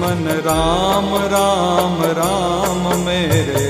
मन राम राम राम मेरे।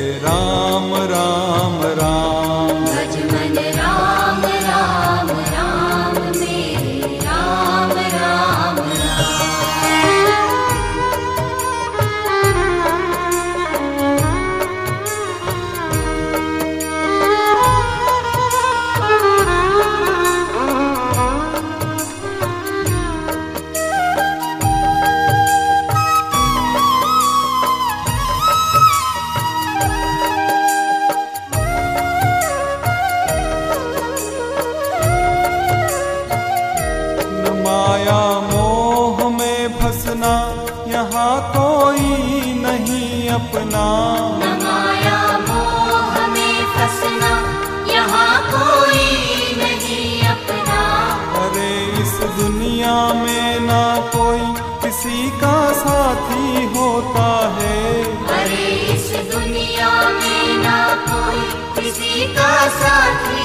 साथी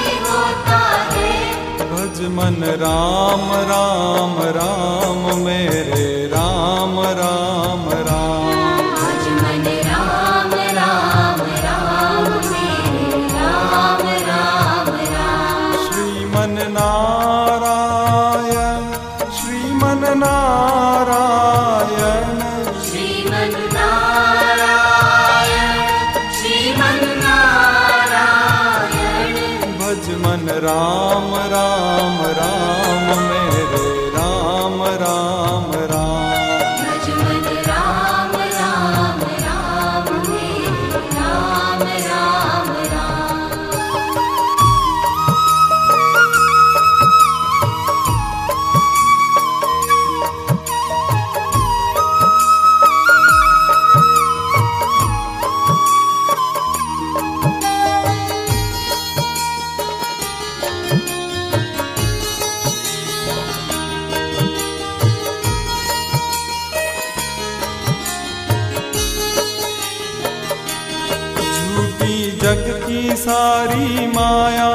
मन राम राम राम मेरे राम राम राम। राम राम सारी माया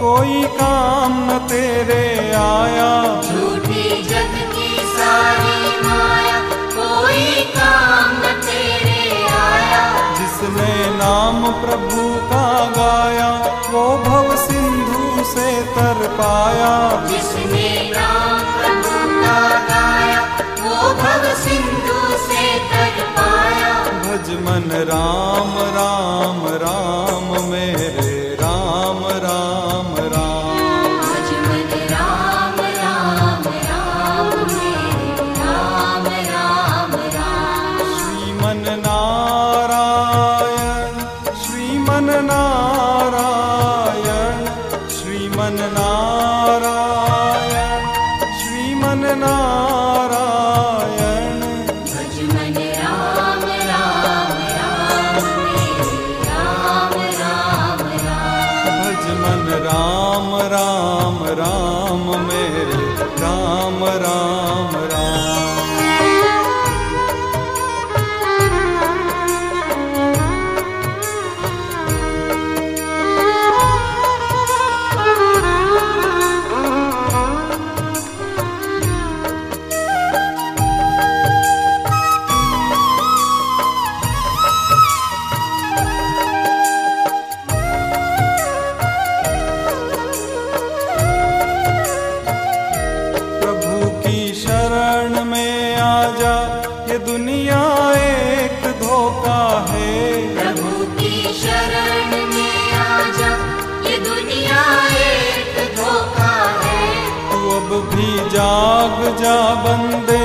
कोई काम न तेरे आया। झूठी जग की सारी माया कोई काम न तेरे आया। जिसने नाम प्रभु का गाया वो भव सिंधु से तर पाया। जिसने नाम प्रभु का गाया भज मन राम राम राम मेरे राम राम धोखा है। प्रभु की शरण में आजा ये दुनिया एक धोखा है। तू अब भी जाग जा बंदे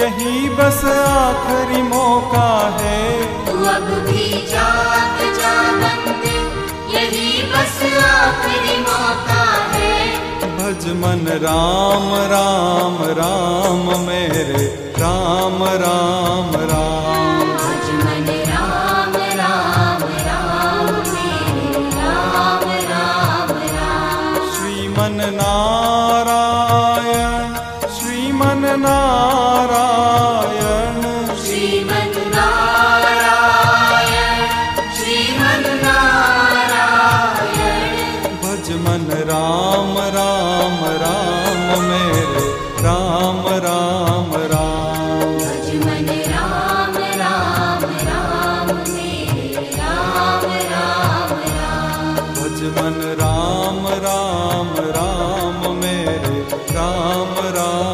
यही बस आखिरी मौका है। तू अब भी जाग जा बंदे यही बस आखिरी मौका है। भज मन राम राम राम मेरे राम राम। राम राम। राम राम मेरे राम राम।